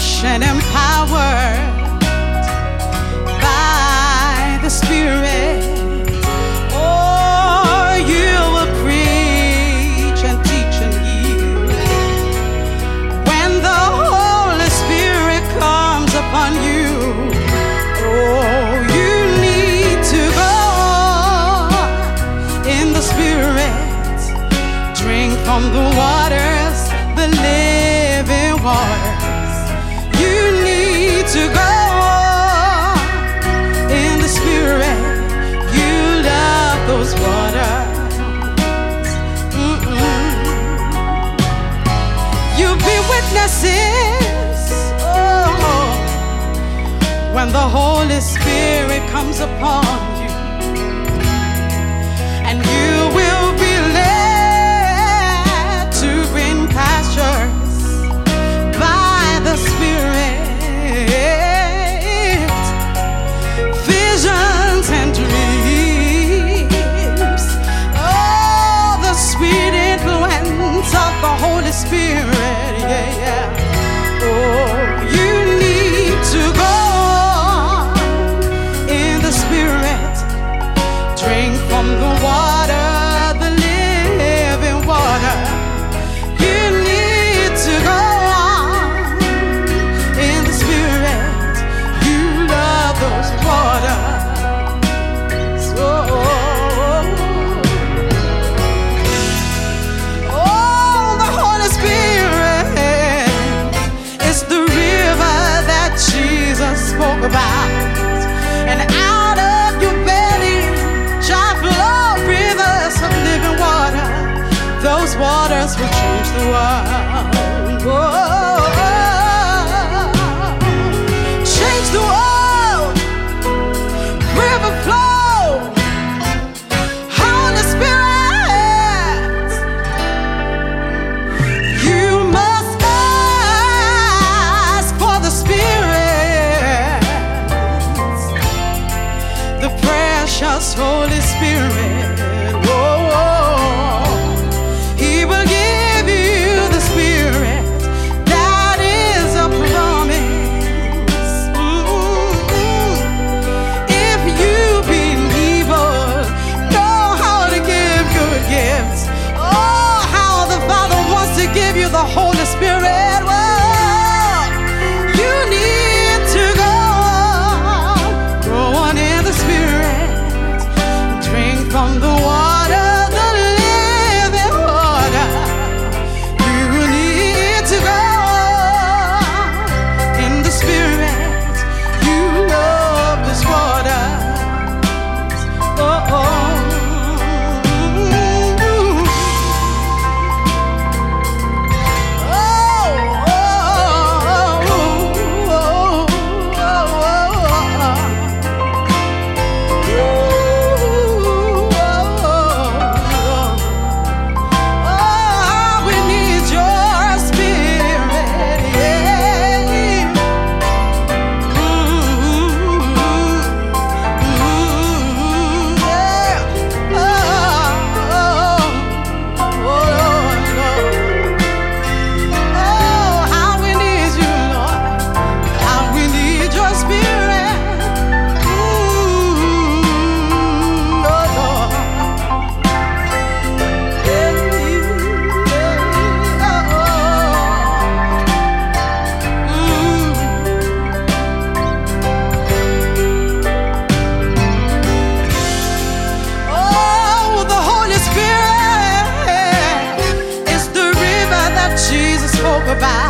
ocean empire. the Holy Spirit comes upon you, and you will be led to green pastures by the Spirit. Visions and dreams, oh, the sweet influence of the Holy Spirit. We'll change the world. goodbye.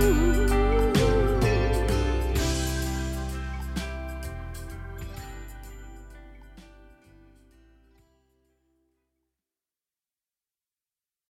you.